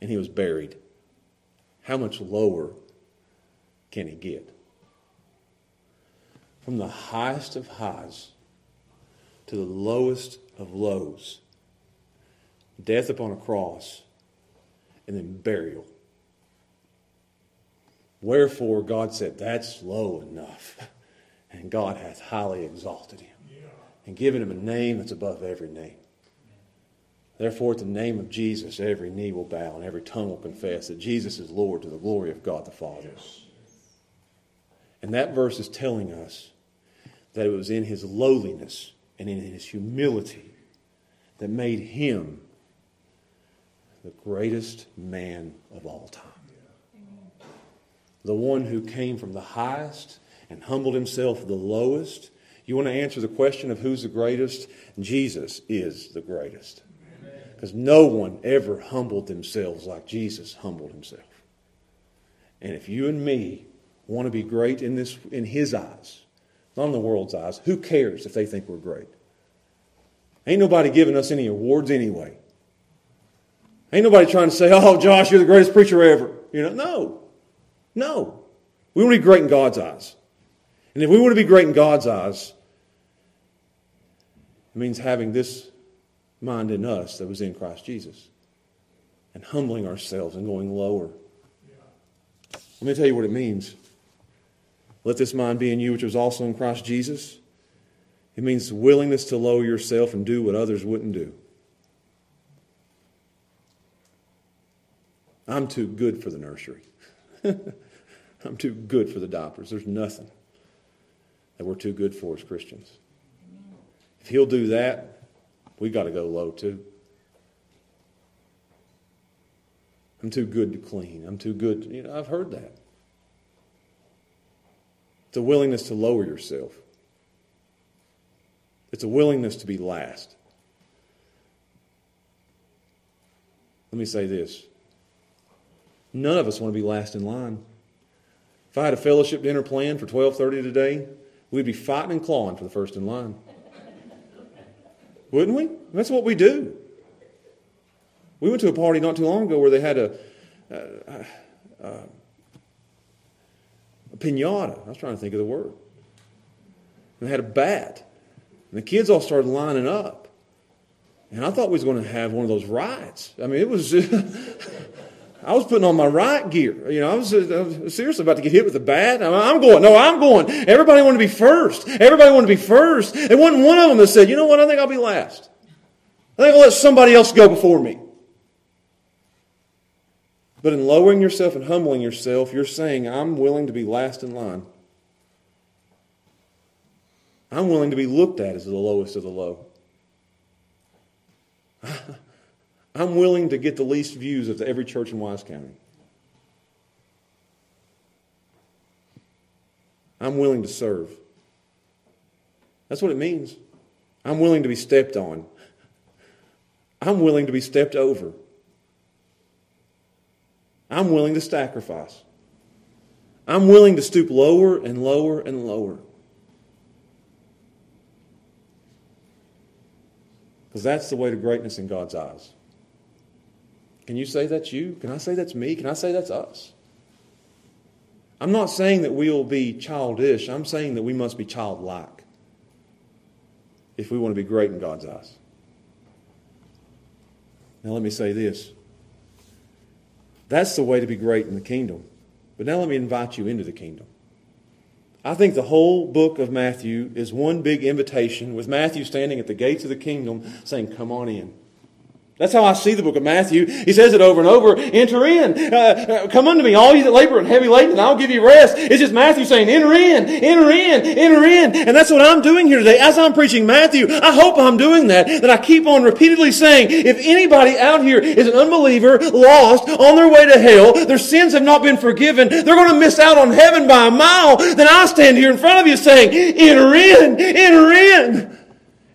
And he was buried. How much lower can he get? From the highest of highs to the lowest of lows. Death upon a cross and then burial. Wherefore God said, That's low enough. And God hath highly exalted him and given him a name that's above every name. Therefore, at the name of Jesus, every knee will bow and every tongue will confess that Jesus is Lord to the glory of God the Father. And that verse is telling us that it was in his lowliness and in his humility that made him the greatest man of all time. The one who came from the highest and humbled himself the lowest. You want to answer the question of who's the greatest? Jesus is the greatest. Because no one ever humbled themselves like Jesus humbled himself. And if you and me want to be great in, this, in his eyes, not in the world's eyes, who cares if they think we're great? Ain't nobody giving us any awards anyway. Ain't nobody trying to say, oh, Josh, you're the greatest preacher ever. You know, no. No. We want to be great in God's eyes. And if we want to be great in God's eyes, it means having this mind in us that was in Christ Jesus and humbling ourselves and going lower. Let me tell you what it means. Let this mind be in you, which was also in Christ Jesus. It means willingness to lower yourself and do what others wouldn't do. I'm too good for the nursery. I'm too good for the doctors. There's nothing that we're too good for as Christians. If He'll do that, we've got to go low too. I'm too good to clean. I'm too good. To, you know, I've heard that. It's a willingness to lower yourself. It's a willingness to be last. Let me say this. None of us want to be last in line. If I had a fellowship dinner planned for 12:30 today, we'd be fighting and clawing for the first in line. Wouldn't we? That's what we do. We went to a party not too long ago where they had a, a, a, a pinata. I was trying to think of the word. And they had a bat. And the kids all started lining up. And I thought we was going to have one of those rides. I mean, it was. I was putting on my right gear. You know, I was, I was seriously about to get hit with a bat. I'm going. No, I'm going. Everybody wanted to be first. Everybody wanted to be first. There wasn't one of them that said, you know what, I think I'll be last. I think I'll let somebody else go before me. But in lowering yourself and humbling yourself, you're saying, I'm willing to be last in line. I'm willing to be looked at as the lowest of the low. I'm willing to get the least views of every church in Wise County. I'm willing to serve. That's what it means. I'm willing to be stepped on. I'm willing to be stepped over. I'm willing to sacrifice. I'm willing to stoop lower and lower and lower. Because that's the way to greatness in God's eyes. Can you say that's you? Can I say that's me? Can I say that's us? I'm not saying that we'll be childish. I'm saying that we must be childlike if we want to be great in God's eyes. Now, let me say this. That's the way to be great in the kingdom. But now let me invite you into the kingdom. I think the whole book of Matthew is one big invitation with Matthew standing at the gates of the kingdom saying, Come on in. That's how I see the book of Matthew. He says it over and over. Enter in. Uh, uh, come unto me, all you that labor and heavy laden, and I'll give you rest. It's just Matthew saying, enter in, enter in, enter in. And that's what I'm doing here today. As I'm preaching Matthew, I hope I'm doing that. That I keep on repeatedly saying, if anybody out here is an unbeliever, lost, on their way to hell, their sins have not been forgiven, they're going to miss out on heaven by a mile, then I stand here in front of you saying, enter in, enter in.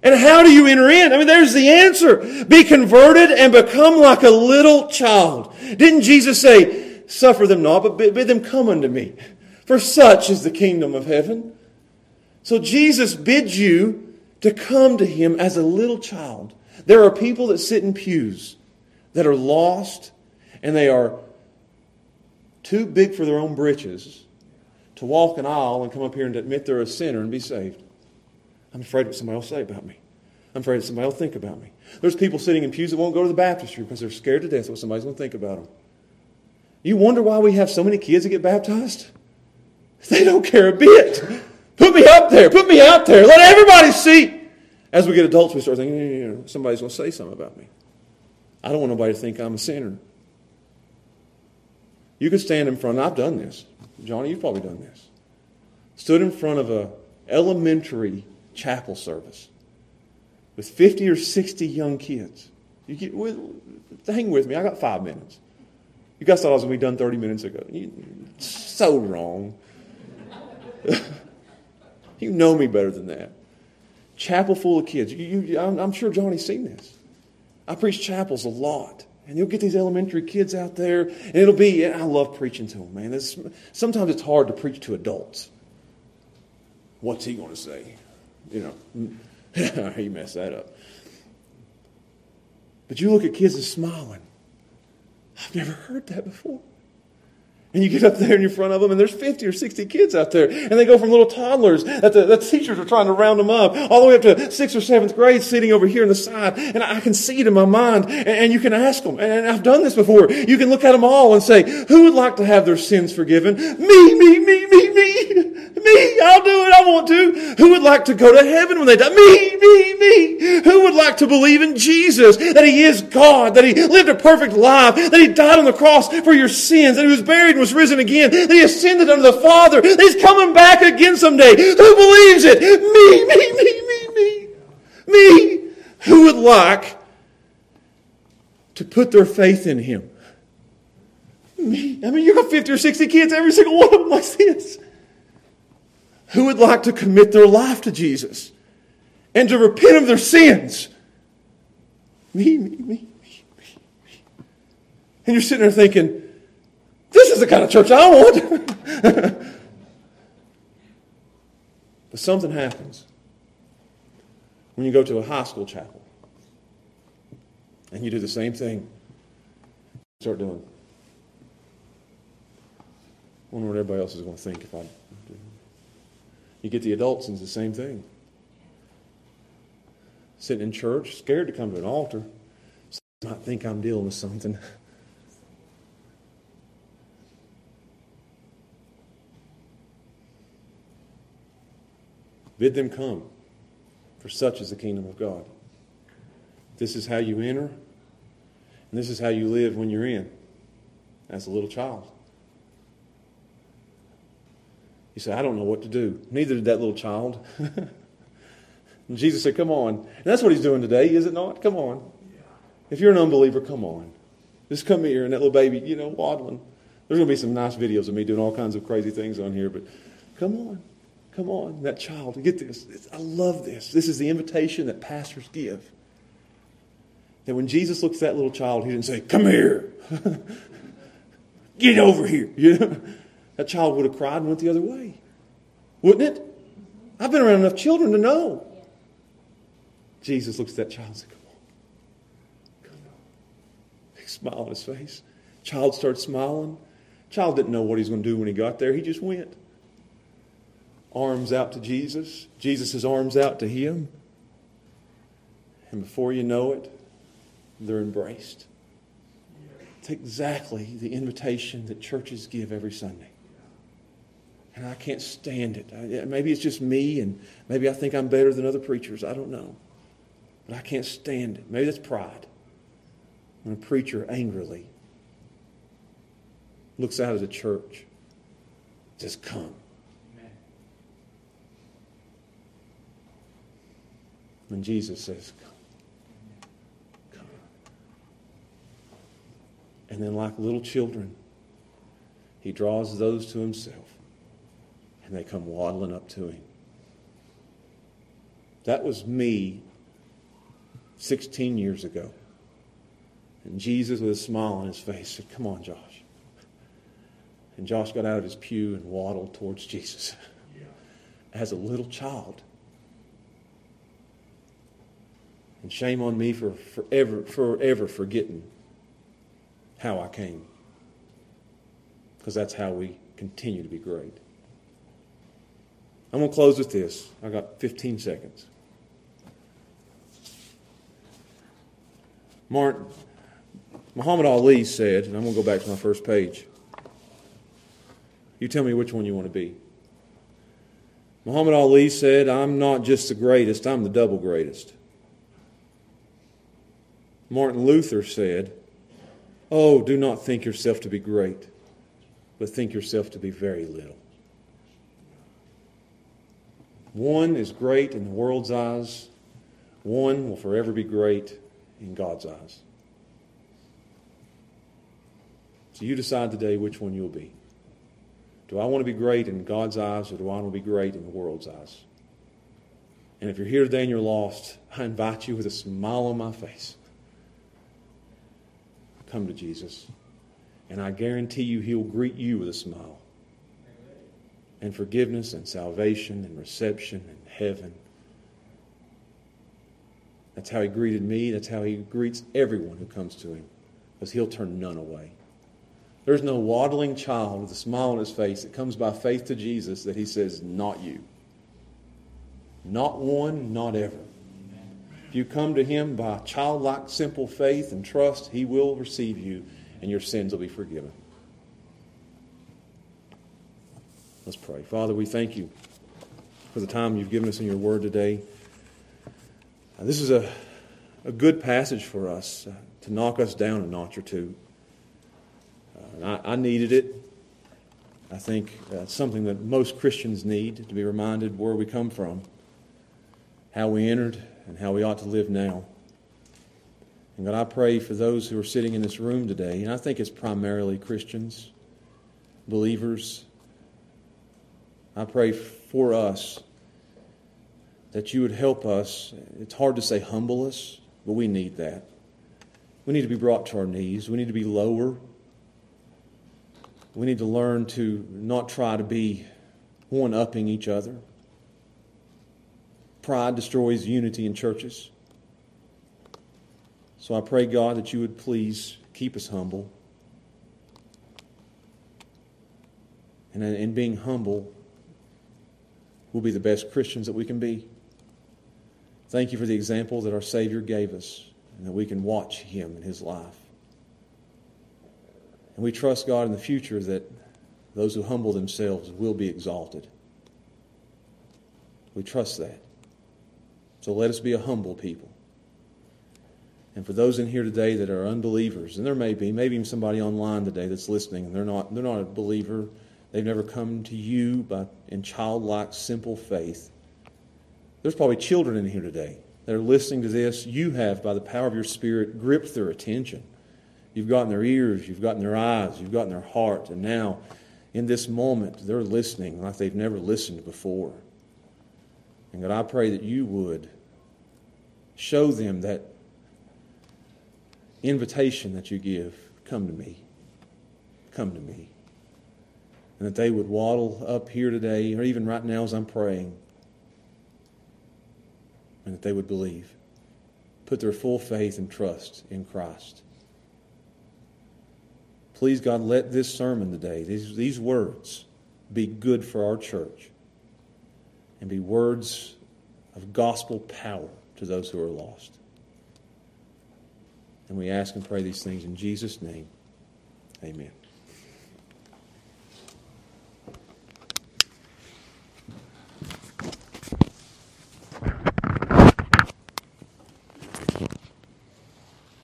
And how do you enter in? I mean, there's the answer. Be converted and become like a little child. Didn't Jesus say, suffer them not, but bid them come unto me? For such is the kingdom of heaven. So Jesus bids you to come to him as a little child. There are people that sit in pews that are lost and they are too big for their own britches to walk an aisle and come up here and admit they're a sinner and be saved. I'm afraid what somebody will say about me. I'm afraid somebody will think about me. There's people sitting in pews that won't go to the baptistry because they're scared to death what somebody's going to think about them. You wonder why we have so many kids that get baptized? They don't care a bit. Put me up there. Put me out there. Let everybody see. As we get adults, we start thinking, you know, somebody's going to say something about me. I don't want nobody to think I'm a sinner. You could stand in front, I've done this. Johnny, you've probably done this. Stood in front of a elementary chapel service with 50 or 60 young kids. You get, hang with me, I got five minutes. You guys thought I was going to be done 30 minutes ago. You, so wrong. you know me better than that. Chapel full of kids. You, you, I'm, I'm sure Johnny's seen this. I preach chapels a lot. And you'll get these elementary kids out there, and it'll be, I love preaching to them, man. It's, sometimes it's hard to preach to adults. What's he going to say? You know, he messed that up. But you look at kids and smiling. I've never heard that before. And you get up there in front of them, and there's 50 or 60 kids out there. And they go from little toddlers that the, the teachers are trying to round them up, all the way up to sixth or seventh grade sitting over here on the side. And I can see it in my mind. And, and you can ask them. And I've done this before. You can look at them all and say, who would like to have their sins forgiven? Me, me, me, me, me. Me, I'll do it. I want to. Who would like to go to heaven when they die? Me, me, me. Who would like to believe in Jesus, that He is God, that He lived a perfect life, that He died on the cross for your sins, that He was buried and was risen again, He ascended unto the Father, He's coming back again someday? Who believes it? Me, me, me, me, me. Me. Who would like to put their faith in Him? Me. I mean, you got 50 or 60 kids, every single one of them like this. Who would like to commit their life to Jesus and to repent of their sins? Me, me, me, me, me, me. And you're sitting there thinking, this is the kind of church I want. but something happens when you go to a high school chapel and you do the same thing. Start doing. I wonder what everybody else is going to think if I do. you get the adults, and it's the same thing. Sitting in church, scared to come to an altar, so not think I'm dealing with something. Bid them come, for such is the kingdom of God. This is how you enter, and this is how you live when you're in, as a little child. He said, I don't know what to do. Neither did that little child. and Jesus said, Come on. And that's what he's doing today, is it not? Come on. If you're an unbeliever, come on. Just come here and that little baby, you know, waddling. There's going to be some nice videos of me doing all kinds of crazy things on here, but come on. Come on. That child, get this. I love this. This is the invitation that pastors give. That when Jesus looks at that little child, he didn't say, Come here. Get over here. You know? that child would have cried and went the other way. Wouldn't it? I've been around enough children to know. Jesus looks at that child and says, Come on. Come on. Big smile on his face. Child starts smiling. Child didn't know what he was going to do when he got there. He just went. Arms out to Jesus. Jesus' arms out to him. And before you know it, they're embraced. It's exactly the invitation that churches give every Sunday and I can't stand it. Maybe it's just me, and maybe I think I'm better than other preachers. I don't know. But I can't stand it. Maybe that's pride. When a preacher angrily looks out at the church, says, Come. And Jesus says, Come. Come. And then, like little children, he draws those to himself and they come waddling up to him. That was me 16 years ago. And Jesus, with a smile on his face, said, Come on, Josh. And Josh got out of his pew and waddled towards Jesus. as a little child. And shame on me for forever, forever forgetting how I came. Because that's how we continue to be great. I'm going to close with this. I got 15 seconds. Martin, Muhammad Ali said, and I'm going to go back to my first page. You tell me which one you want to be. Muhammad Ali said, I'm not just the greatest, I'm the double greatest. Martin Luther said, Oh, do not think yourself to be great, but think yourself to be very little. One is great in the world's eyes, one will forever be great in God's eyes. So you decide today which one you'll be. Do I want to be great in God's eyes or do I want to be great in the world's eyes? And if you're here today and you're lost, I invite you with a smile on my face. Come to Jesus. And I guarantee you, He'll greet you with a smile. And forgiveness and salvation and reception and heaven. That's how He greeted me. That's how He greets everyone who comes to Him. Because He'll turn none away. There's no waddling child with a smile on his face that comes by faith to Jesus that he says, Not you. Not one, not ever. If you come to him by childlike, simple faith and trust, he will receive you and your sins will be forgiven. Let's pray. Father, we thank you for the time you've given us in your word today. Uh, this is a, a good passage for us uh, to knock us down a notch or two. I, I, needed it. I think it's something that most Christians need to be reminded where we come from, how we entered, and how we ought to live now. And God, I pray for those who are sitting in this room today, and I think it's primarily Christians, believers. I pray for us that you would help us. It's hard to say humble us, but we need that. We need to be brought to our knees. We need to be lower we need to learn to not try to be one upping each other. Pride destroys unity in churches. So I pray, God, that you would please keep us humble. And in being humble, we'll be the best Christians that we can be. Thank you for the example that our Savior gave us and that we can watch him in his life. And we trust God in the future that those who humble themselves will be exalted. We trust that. So let us be a humble people. And for those in here today that are unbelievers, and there may be, maybe even somebody online today that's listening, and they're not, they're not a believer, they've never come to you by, in childlike, simple faith. There's probably children in here today that are listening to this. You have, by the power of your Spirit, gripped their attention. You've gotten their ears, you've gotten their eyes, you've gotten their heart, and now in this moment they're listening like they've never listened before. And God, I pray that you would show them that invitation that you give come to me. Come to me. And that they would waddle up here today, or even right now as I'm praying, and that they would believe. Put their full faith and trust in Christ. Please, God, let this sermon today, these, these words, be good for our church and be words of gospel power to those who are lost. And we ask and pray these things in Jesus' name. Amen.